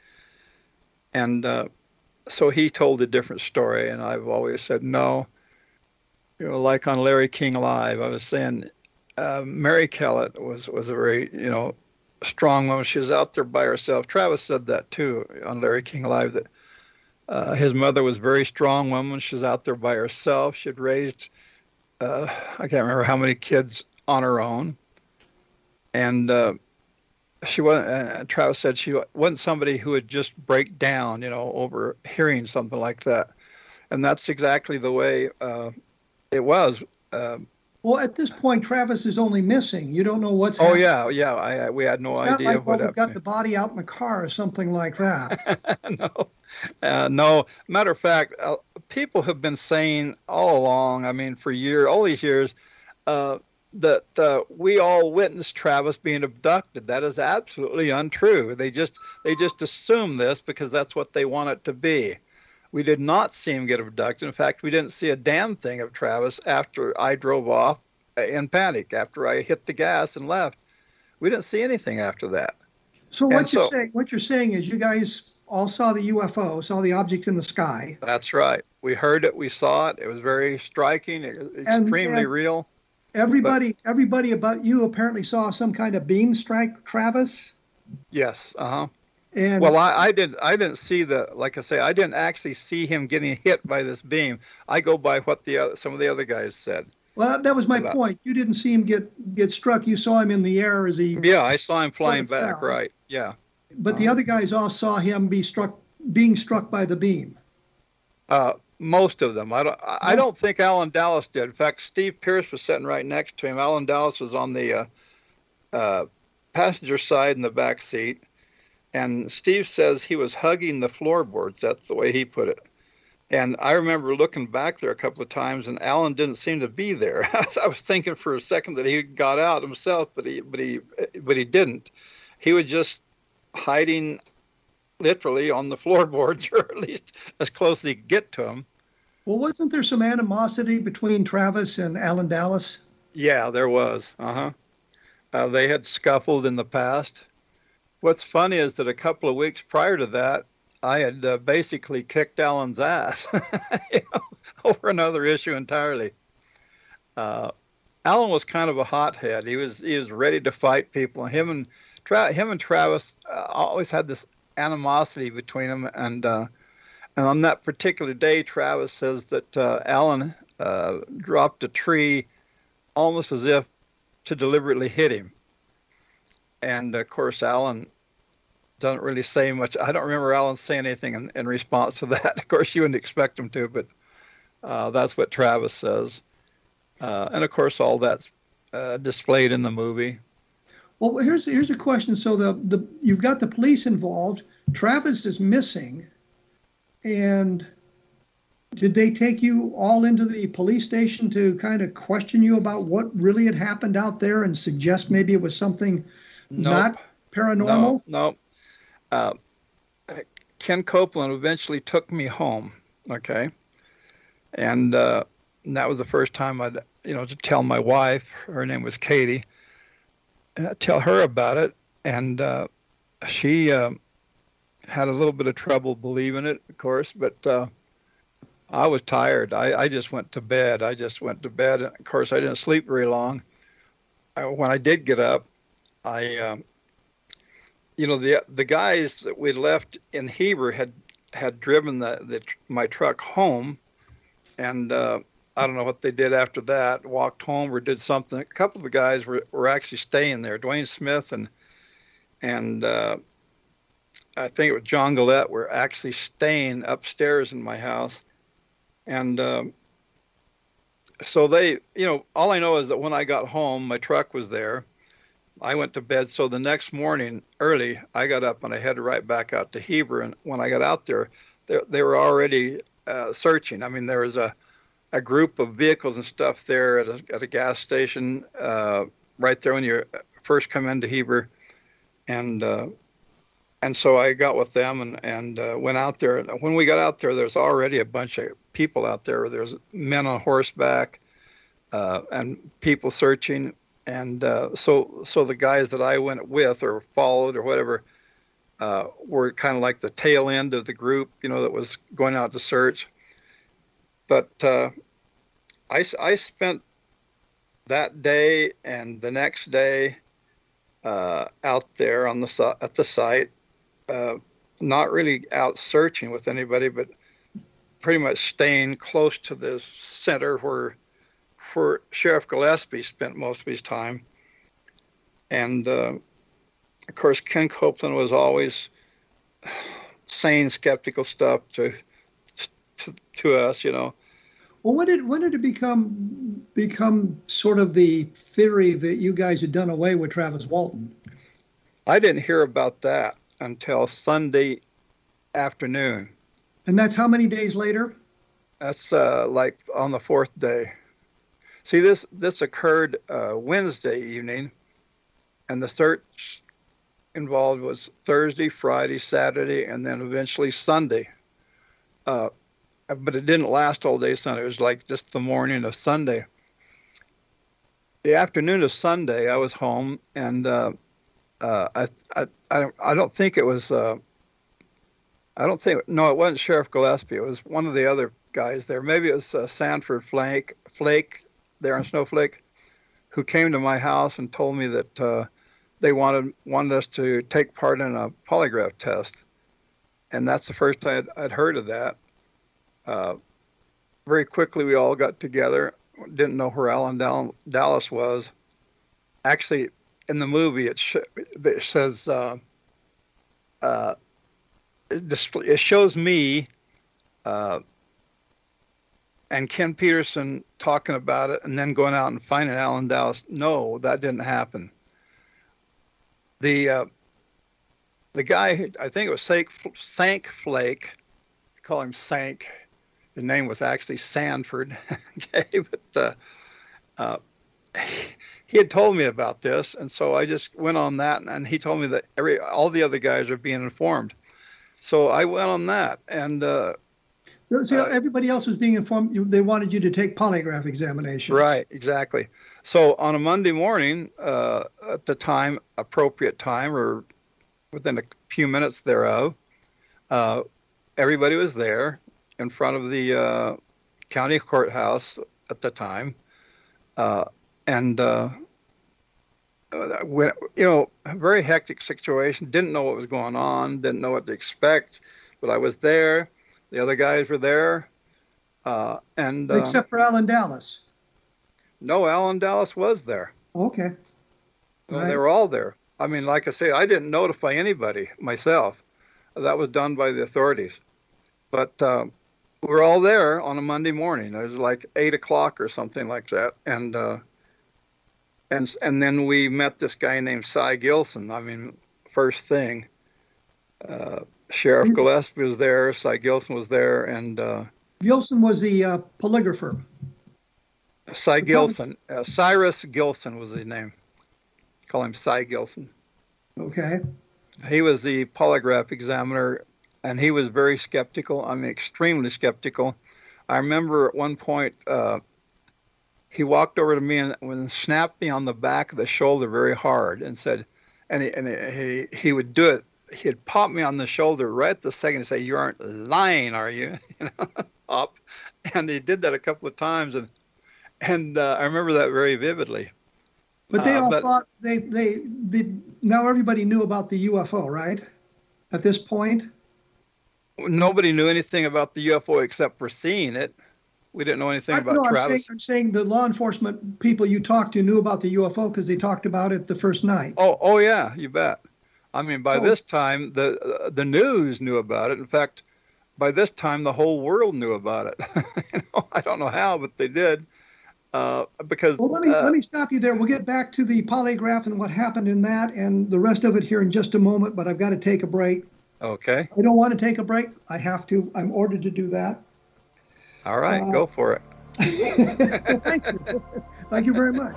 and uh, so he told a different story. And I've always said no. You know, like on Larry King Live, I was saying uh, Mary Kellett was was a very you know strong woman. She was out there by herself. Travis said that too on Larry King Live that uh, his mother was a very strong woman. She was out there by herself. She had raised, uh, I can't remember how many kids on her own. And uh, she wasn't, uh, Travis said she wasn't somebody who would just break down, you know, over hearing something like that. And that's exactly the way it was. Well, at this point, Travis is only missing. You don't know what's. Oh happening. yeah, yeah. I, we had no it's idea not like, what. Well, we got the body out in the car or something like that. no, uh, no. Matter of fact, uh, people have been saying all along. I mean, for years, all these years, uh, that uh, we all witnessed Travis being abducted. That is absolutely untrue. They just they just assume this because that's what they want it to be. We did not see him get abducted. In fact, we didn't see a damn thing of Travis after I drove off in panic, after I hit the gas and left. We didn't see anything after that. So what and you're so, saying what you're saying is you guys all saw the UFO, saw the object in the sky. That's right. We heard it, we saw it. It was very striking, extremely and, and real. Everybody but, everybody about you apparently saw some kind of beam strike Travis. Yes, uh-huh. And well, I, I didn't. I didn't see the. Like I say, I didn't actually see him getting hit by this beam. I go by what the other, some of the other guys said. Well, that was my about, point. You didn't see him get get struck. You saw him in the air as he. Yeah, I saw him flying back. Fell. Right. Yeah. But uh-huh. the other guys all saw him be struck, being struck by the beam. Uh, most of them. I don't. I don't think Allen Dalis did. In fact, Steve Pierce was sitting right next to him. Allen Dalis was on the uh, uh, passenger side in the back seat and Steve says he was hugging the floorboards. That's the way he put it. And I remember looking back there a couple of times, and Allen didn't seem to be there. I was thinking for a second that he got out himself, but he, but he, but he didn't. He was just hiding, literally on the floorboards, or at least as close as he could get to him. Well, wasn't there some animosity between Travis and Allen Dalis? Yeah, there was. Uh-huh. Uh, they had scuffled in the past, What's funny is that a couple of weeks prior to that, I had uh, basically kicked Allen's ass you know, over another issue entirely. Uh, Allen was kind of a hothead. He was he was ready to fight people. Him and Tra- him and Travis uh, always had this animosity between them. And uh, and on that particular day, Travis says that uh, Allen uh, dropped a tree almost as if to deliberately hit him. And of course, Allen doesn't really say much. I don't remember Allen saying anything in, in response to that. Of course, you wouldn't expect him to, but uh, that's what Travis says. Uh, and of course, all that's uh, displayed in the movie. Well, here's here's a question. So the the you've got the police involved. Travis is missing, and did they take you all into the police station to kind of question you about what really had happened out there and suggest maybe it was something nope. not paranormal? No, no. Uh, Ken Coplan eventually took me home. Okay, and, uh, and that was the first time I'd you know to tell my wife. Her name was Katie. Uh, tell her about it, and uh, she uh, had a little bit of trouble believing it, of course, but. Uh, I was tired. I, I just went to bed. I just went to bed. And of course, I didn't sleep very long. I, when I did get up, I um, you know the the guys that we left in Heber had had driven the, the my truck home, and uh, I don't know what they did after that. Walked home or did something. A couple of the guys were, were actually staying there. Dwayne Smith and and uh, I think it was John Goulette were actually staying upstairs in my house, and um, so they, you know, all I know is that when I got home, my truck was there. I went to bed. So the next morning, early, I got up and I headed right back out to Heber. And when I got out there, they, they were already uh, searching. I mean, there was a, a group of vehicles and stuff there at a, at a gas station uh, right there when you first come into Heber. And uh, and so I got with them and and uh, went out there. When we got out there, there's already a bunch of people out there. There's men on horseback uh, and people searching. And uh, so so the guys that I went with or followed or whatever uh, were kind of like the tail end of the group, you know, that was going out to search. But uh, I I spent that day and the next day uh, out there on the at the site uh, not really out searching with anybody, but pretty much staying close to the center where where Sheriff Gillespie spent most of his time. And uh, of course, Ken Coplan was always saying skeptical stuff to, to to us, you know. Well, when did when did it become become sort of the theory that you guys had done away with Travis Walton? I didn't hear about that until Sunday afternoon. And that's how many days later? That's uh, like on the fourth day. See, this this occurred uh, Wednesday evening, and the search involved was Thursday, Friday, Saturday, and then eventually Sunday. Uh, but it didn't last all day Sunday. It was like just the morning of Sunday. The afternoon of Sunday, I was home, and uh, uh, I, I, I don't, I don't think it was. Uh, I don't think. No, it wasn't Sheriff Gillespie. It was one of the other guys there. Maybe it was uh, Sanford Flake, Flake there in Snowflake, who came to my house and told me that uh, they wanted wanted us to take part in a polygraph test, and that's the first I'd, I'd heard of that. Uh, very quickly, we all got together. Didn't know where Allen Dalis was. Actually, in the movie, it, sh- it says uh, uh, it, it, shows me uh, and Ken Peterson talking about it, and then going out and finding Allen Dalis. No, that didn't happen. The uh, the guy, I think it was Sank, Sank Flake, call him Sank. The name was actually Sanford. okay, but uh, uh, he had told me about this, and so I just went on that, and he told me that every all the other guys are being informed. So I went on that, and uh, so uh, everybody else was being informed. They wanted you to take polygraph examinations. Right, exactly. So on a Monday morning, uh, at the time, appropriate time, or within a few minutes thereof, uh, everybody was there in front of the uh, county courthouse at the time. Uh, and uh, when, you know, a very hectic situation. Didn't know what was going on. Didn't know what to expect. But I was there. The other guys were there. Uh, and uh, except for Allen Dalis. No, Allen Dalis was there. Okay. Well, right. They were all there. I mean, like I say, I didn't notify anybody myself. That was done by the authorities. But uh, we were all there on a Monday morning. It was like eight o'clock or something like that, and uh, and and then we met this guy named Cy Gilson. I mean, first thing, uh, Sheriff Gillespie was there, Cy Gilson was there, and uh, Gilson was the uh, polygrapher. Cy Gilson, uh, Cyrus Gilson was his name. Call him Cy Gilson. Okay. He was the polygraph examiner, and he was very skeptical. I mean, extremely skeptical. I remember at one point uh, he walked over to me and, and snapped me on the back of the shoulder very hard and said, and he, and he, he would do it. He'd pop me on the shoulder right at the second and say, "You aren't lying, are you?" you know, up, and he did that a couple of times, and and uh, I remember that very vividly. But they uh, all but, thought they, they they now everybody knew about the UFO, right? At this point, nobody knew anything about the UFO except for seeing it. We didn't know anything I, about no, Travis. I'm saying, I'm saying the law enforcement people you talked to knew about the UFO because they talked about it the first night. Oh, oh yeah, you bet. I mean, by this time, the uh, the news knew about it. In fact, by this time, the whole world knew about it. you know, I don't know how, but they did. Uh, because well, let me uh, let me stop you there. We'll get back to the polygraph and what happened in that, and the rest of it here in just a moment. But I've got to take a break. Okay. I don't want to take a break. I have to. I'm ordered to do that. All right, uh, go for it. well, thank you. thank you very much.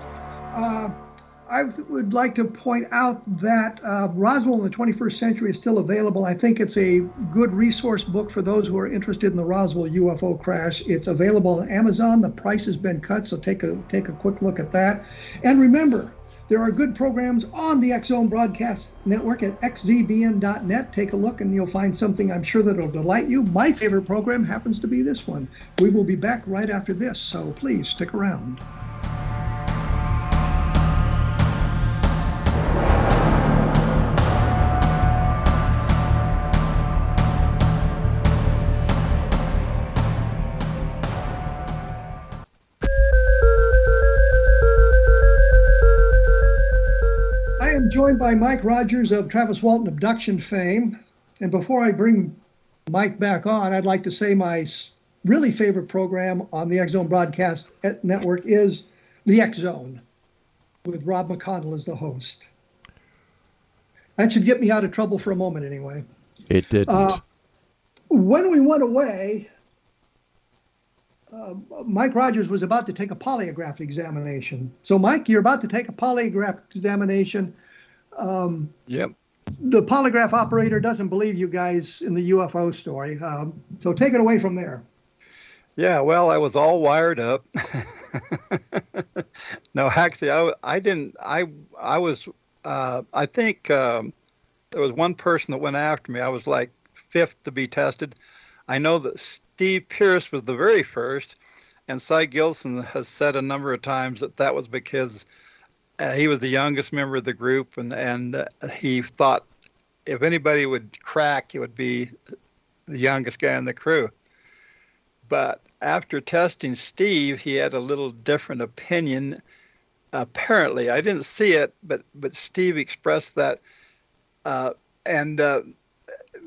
I would like to point out that uh, Roswell in the 21st Century is still available. I think it's a good resource book for those who are interested in the Roswell UFO crash. It's available on Amazon. The price has been cut, so take a take a quick look at that. And remember, there are good programs on the Zone Broadcast Network at xzbn.net. Take a look, and you'll find something I'm sure that'll delight you. My favorite program happens to be this one. We will be back right after this, so please stick around. Joined by Mike Rogers of Travis Walton abduction fame. And before I bring Mike back on, I'd like to say my really favorite program on the X Zone Broadcast Network is The X Zone with Rob McConnell as the host. That should get me out of trouble for a moment, anyway. It didn't. Uh, when we went away, uh, Mike Rogers was about to take a polygraph examination. So, Mike, you're about to take a polygraph examination um, yep. The polygraph operator doesn't believe you guys in the UFO story. Um, so take it away from there. Yeah, well, I was all wired up. no, actually, I, I didn't. I I was. Uh, I think um, there was one person that went after me. I was like fifth to be tested. I know that Steve Pierce was the very first, and Cy Gilson has said a number of times that that was because uh, he was the youngest member of the group, and and uh, he thought if anybody would crack, it would be the youngest guy in the crew. But after testing Steve, he had a little different opinion. Apparently, I didn't see it, but but Steve expressed that, uh, and uh,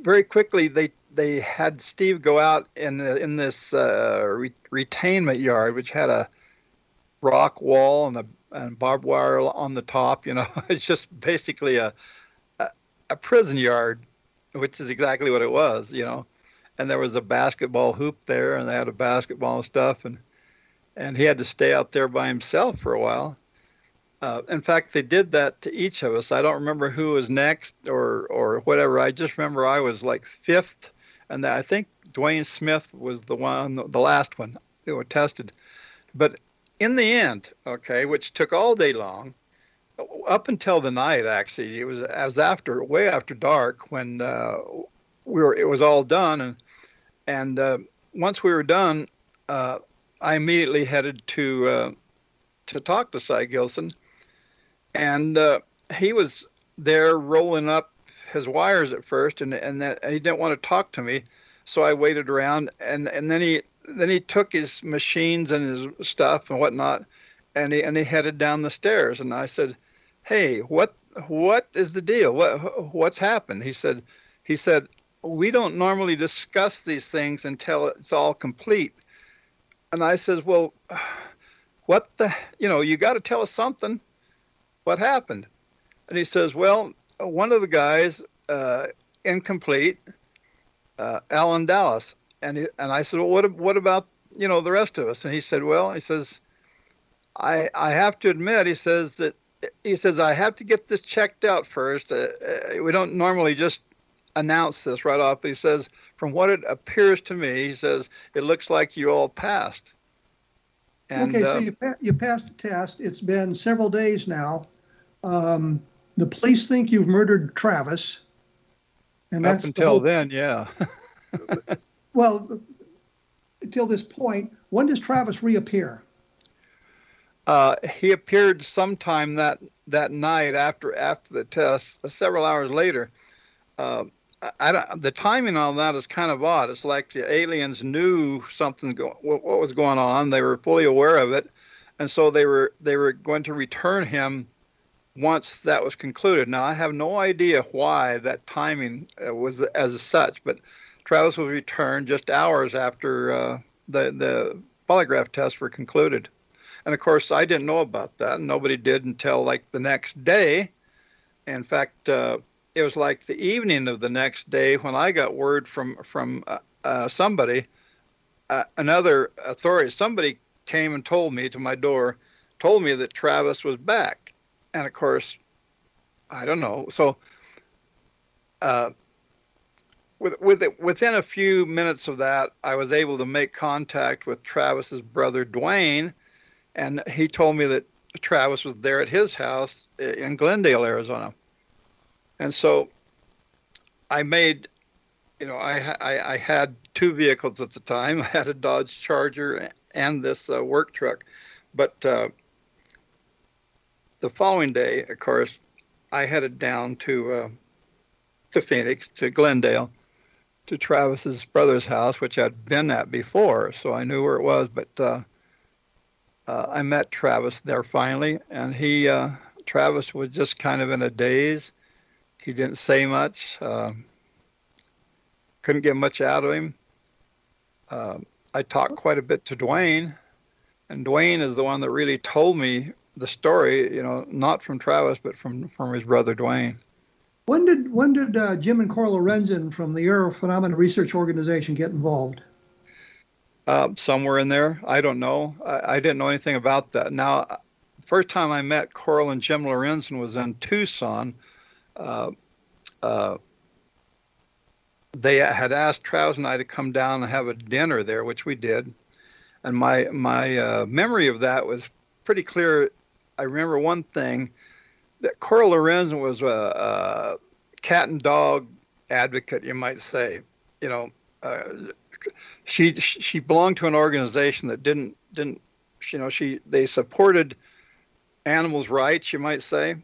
very quickly they they had Steve go out in the, in this uh, re- retainment yard, which had a rock wall and a and barbed wire on the top. You know, it's just basically a, a, a prison yard, which is exactly what it was. You know, and there was a basketball hoop there, and they had a basketball and stuff, and and he had to stay out there by himself for a while. Uh, in fact, they did that to each of us. I don't remember who was next or or whatever. I just remember I was like fifth, and I think Dwayne Smith was the one, the last one they were tested. But in the end, okay, which took all day long, up until the night actually, it was as after way after dark when uh, we were it was all done and and uh, once we were done, uh, I immediately headed to uh, to talk to Cy Gilson, and uh, he was there rolling up his wires at first, and and that he didn't want to talk to me, so I waited around, and and then he then he took his machines and his stuff and whatnot, and he and he headed down the stairs. And I said, "Hey, what what is the deal? What what's happened?" He said, "He said we don't normally discuss these things until it's all complete." And I says, "Well, what the you know you got to tell us something. What happened?" And he says, "Well, one of the guys, uh, incomplete, uh, Allen Dalis." And he, and I said, well, what what about you know the rest of us? And he said, well, he says, I I have to admit, he says that he says I have to get this checked out first. Uh, uh, we don't normally just announce this right off. But he says, from what it appears to me, he says it looks like you all passed. And, okay, so uh, you pa- you passed the test. It's been several days now. Um, the police think you've murdered Travis. And that's up until the whole, then, yeah. well, until this point, when does Travis reappear? Uh, he appeared sometime that that night after after the test, uh, several hours later. Uh, I, I, the timing on that is kind of odd. It's like the aliens knew something go, what, what was going on. They were fully aware of it, and so they were they were going to return him once that was concluded. Now I have no idea why that timing uh, was as such, but Travis was returned just hours after uh, the the polygraph tests were concluded. And of course, I didn't know about that. and Nobody did until like the next day. In fact, uh, it was like the evening of the next day when I got word from from uh, uh, somebody, uh, another authority, somebody came and told me to my door, told me that Travis was back. And of course, I don't know. So, uh, with, with it, within a few minutes of that, I was able to make contact with Travis's brother Duane, and he told me that Travis was there at his house in Glendale, Arizona. And so I made, you know, I, I, I had two vehicles at the time. I had a Dodge Charger and this uh, work truck. But uh, the following day, of course, I headed down to uh, to Phoenix, to Glendale, to Travis's brother's house, which I'd been at before, so I knew where it was. But uh, uh, I met Travis there finally, and he uh, Travis was just kind of in a daze. He didn't say much. Uh, couldn't get much out of him. Uh, I talked quite a bit to Duane, and Duane is the one that really told me the story. You know, not from Travis, but from from his brother Duane. When did when did uh, Jim and Cora Lorenzen from the Phenomena Research Organization get involved? Uh, somewhere in there, I don't know. I, I, didn't know anything about that. Now, first time I met Coral and Jim Lorenzen was in Tucson. Uh, uh, they had asked Travis and I to come down and have a dinner there, which we did. And my my uh, memory of that was pretty clear. I remember one thing that Coral Lorenzen was a, a, cat and dog advocate, you might say. You know, uh, she she belonged to an organization that didn't didn't you know she they supported animals' rights, you might say.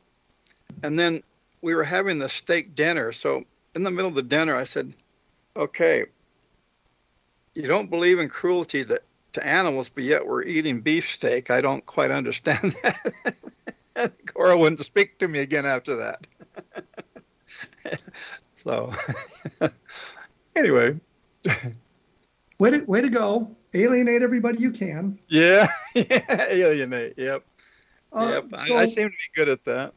And then we were having the steak dinner, so in the middle of the dinner, I said, "Okay, you don't believe in cruelty that to animals, but yet we're eating beefsteak. I don't quite understand that. Cora wouldn't speak to me again after that. so, anyway. Way to, way to go. Alienate everybody you can. Yeah, yeah alienate. Yep. Uh, yep. So, I, I, seem to be good at that.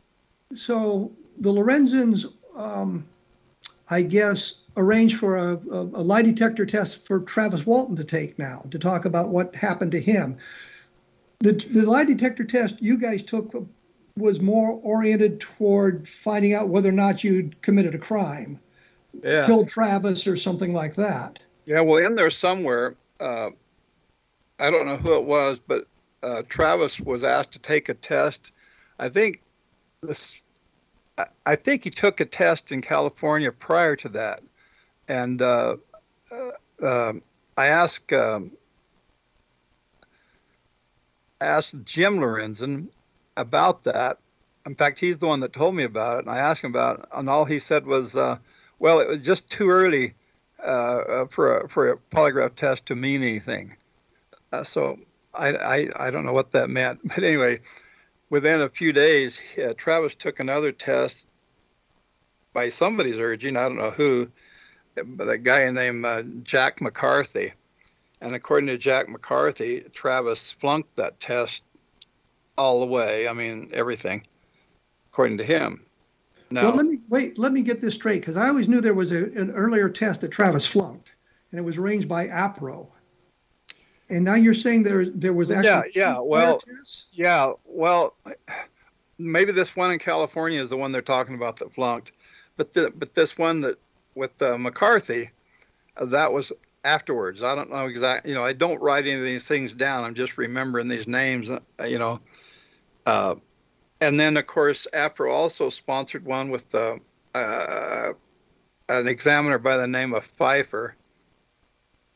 So the Lorenzens, um, I guess, arranged for a, a, a, lie detector test for Travis Walton to take now to talk about what happened to him. The, the lie detector test you guys took was more oriented toward finding out whether or not you'd committed a crime, yeah. killed Travis or something like that. Yeah, well, in there somewhere, uh, I don't know who it was, but uh, Travis was asked to take a test. I think this, I think he took a test in California prior to that and uh, uh, um, I asked um, asked Jim Lorenzen about that. In fact, he's the one that told me about it, and I asked him about it, and all he said was, uh, "Well, it was just too early uh, uh, for a, for a polygraph test to mean anything." Uh, so I, I I don't know what that meant, but anyway, within a few days, Travis took another test by somebody's urging, I don't know who, but a guy named uh, Jack McCarthy. And according to Jack McCarthy, Travis flunked that test all the way. I mean, everything, according to him. Now, well, let me wait. Let me get this straight, because I always knew there was a, an earlier test that Travis flunked, and it was arranged by APRO. And now you're saying there there was actually yeah yeah well yeah well maybe this one in California is the one they're talking about that flunked, but the, but this one that with uh, McCarthy, uh, that was afterwards. I don't know exactly. You know, I don't write any of these things down. I'm just remembering these names. Uh, you know, uh, and then of course, APRO also sponsored one with uh, uh, an examiner by the name of Pfeifer,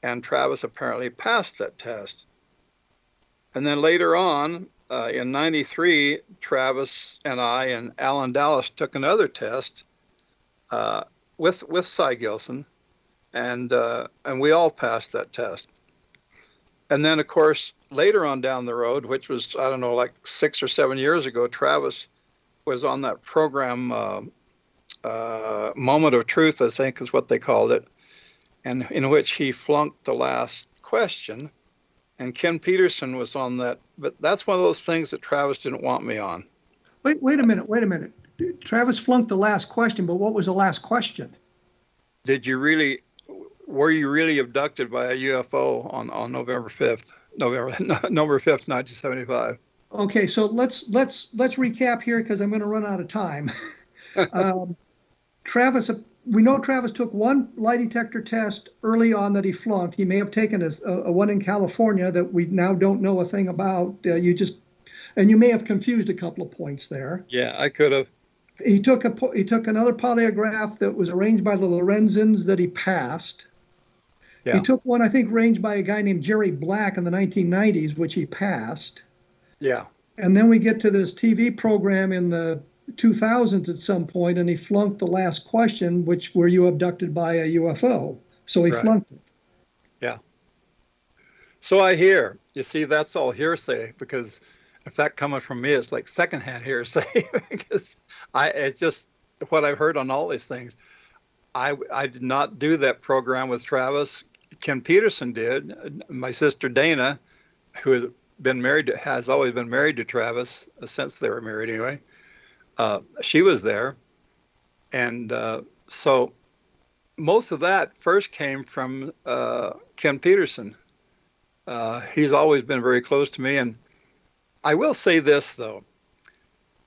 and Travis apparently passed that test. And then later on, uh, in '93, Travis and I and Allen Dalis took another test uh, with with Cy Gilson, and uh, and we all passed that test. And then, of course, later on down the road, which was I don't know, like six or seven years ago, Travis was on that program, uh, uh, Moment of Truth, I think is what they called it, and in which he flunked the last question. And Ken Peterson was on that, but that's one of those things that Travis didn't want me on. Wait, wait a minute, wait a minute. Travis flunked the last question, but what was the last question? Did you really, were you really abducted by a UFO on, on November 5th, November, November 5th, 1975? Okay, so let's let's let's recap here because I'm going to run out of time. um, Travis, we know Travis took one lie detector test early on that he flunked. He may have taken a, a one in California that we now don't know a thing about. Uh, you just and you may have confused a couple of points there. Yeah, I could have. He took a he took another polygraph that was arranged by the Lorenzens that he passed. Yeah. He took one I think arranged by a guy named Jerry Black in the 1990s, which he passed. Yeah. And then we get to this TV program in the 2000s at some point, and he flunked the last question, which were you abducted by a UFO? So he right. flunked it. Yeah. So I hear. You see, that's all hearsay because if that coming from me, it's like secondhand hearsay because I it's just what I've heard on all these things. I I did not do that program with Travis. Ken Peterson did. My sister Dana, who has been married to, has always been married to Travis uh, since they were married anyway. Uh, she was there, and uh, so most of that first came from uh, Ken Peterson. Uh, he's always been very close to me, and I will say this though,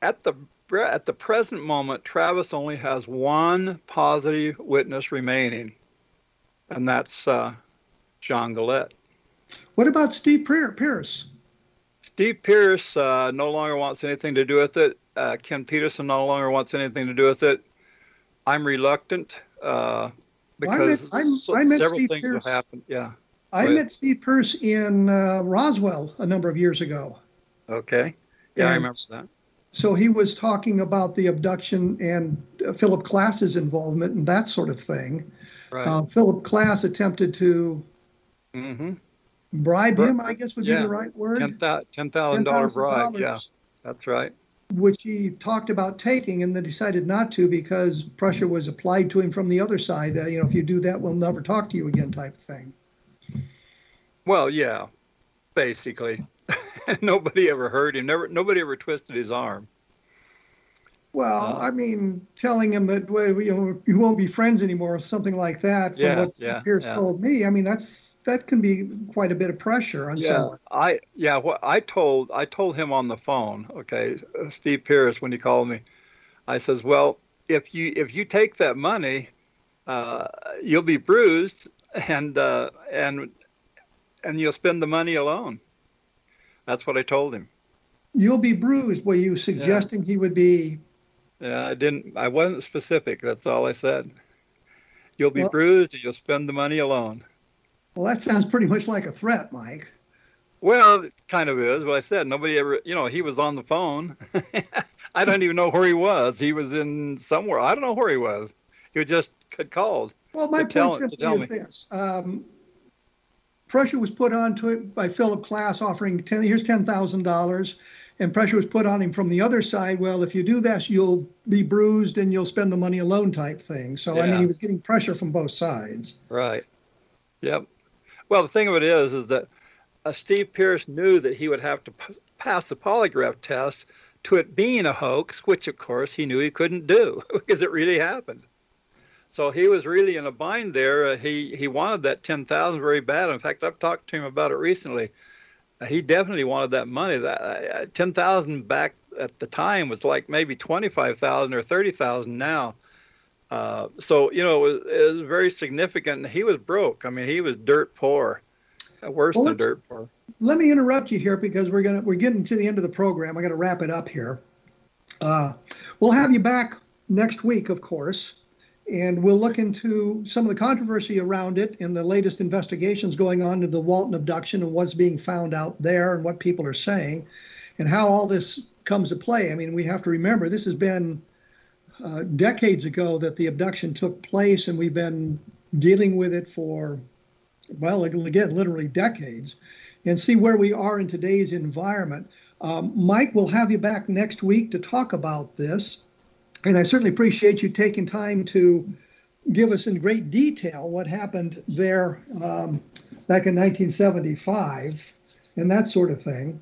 at the at the present moment, Travis only has one positive witness remaining, and that's uh, John Goulette. What about Steve Pierce? Steve Pierce uh, no longer wants anything to do with it. Uh, Ken Peterson no longer wants anything to do with it. I'm reluctant uh, because well, I met, I, I met several Steve things Pierce. have happened. Yeah. I met Steve Pierce in uh, Roswell a number of years ago. Okay. Yeah, and I remember that. So he was talking about the abduction and uh, Philip Klass's involvement and that sort of thing. Right. Uh, Philip Klass attempted to mm-hmm. bribe him, I guess would yeah. be the right word. $10,000 $10, bribe. Yeah, that's right. Which he talked about taking and then decided not to because pressure was applied to him from the other side. Uh, you know, if you do that, we'll never talk to you again, type of thing. Well, yeah, basically. nobody ever hurt him. Never, nobody ever twisted his arm. Well, uh, I mean, telling him that well, you know you won't be friends anymore, or something like that, from yeah, what yeah, Pierce yeah. told me. I mean, that's that can be quite a bit of pressure on yeah, someone. I yeah, what I told I told him on the phone. Okay, Steve Pierce when he called me, I says, well, if you if you take that money, uh, you'll be bruised and uh, and and you'll spend the money alone. That's what I told him. You'll be bruised. Were you suggesting he would be? Yeah, I didn't. I wasn't specific. That's all I said. You'll be well, bruised. And you'll spend the money alone. Well, that sounds pretty much like a threat, Mike. Well, it kind of is. But I said nobody ever. You know, he was on the phone. I don't even know where he was. He was in somewhere. I don't know where he was. He just had called. Well, my point tell, simply is me. this: um, pressure was put onto it by Philip Klass offering 10, here's $10,000. And pressure was put on him from the other side. Well, if you do this, you'll be bruised and you'll spend the money alone type thing. So, yeah. I mean, he was getting pressure from both sides. Right. Yep. Well, the thing of it is, is that uh, Steve Pierce knew that he would have to p- pass the polygraph test to it being a hoax, which of course he knew he couldn't do because it really happened. So he was really in a bind there. Uh, he he wanted that ten thousand very bad. In fact, I've talked to him about it recently. He definitely wanted that money. That uh, ten thousand back at the time was like maybe twenty five thousand or thirty thousand now. Uh, so you know it was, it was, very significant. He was broke. I mean, he was dirt poor, uh, worse well, than dirt poor. Let me interrupt you here because we're gonna we're getting to the end of the program. I got to wrap it up here. Uh, we'll have you back next week, of course and we'll look into some of the controversy around it and the latest investigations going on to the Walton abduction and what's being found out there and what people are saying. and how all this comes to play. I mean, we have to remember this has been uh, decades ago that the abduction took place, and we've been dealing with it for, well, again, literally decades, and see where we are in today's environment. Um, Mike, we'll have you back next week to talk about this. And I certainly appreciate you taking time to give us in great detail what happened there um, back in 1975 and that sort of thing.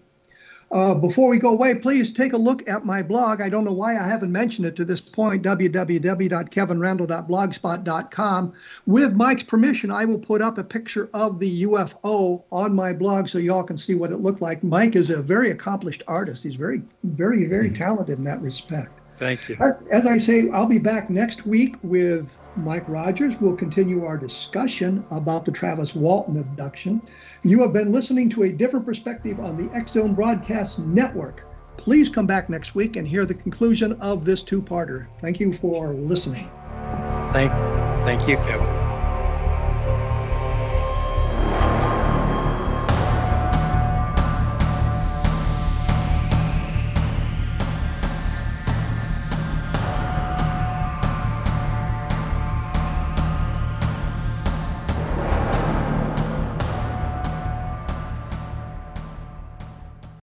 Uh, before we go away, please take a look at my blog. I don't know why I haven't mentioned it to this point www.kevinrandle.blogspot.com. With Mike's permission, I will put up a picture of the UFO on my blog so y'all can see what it looked like. Mike is a very accomplished artist, he's very, very, very talented in that respect. Thank you. As I say, I'll be back next week with Mike Rogers. We'll continue our discussion about the Travis Walton abduction. You have been listening to a different perspective on the X Zone Broadcast Network. Please come back next week and hear the conclusion of this two parter. Thank you for listening. Thank, thank you, Kevin.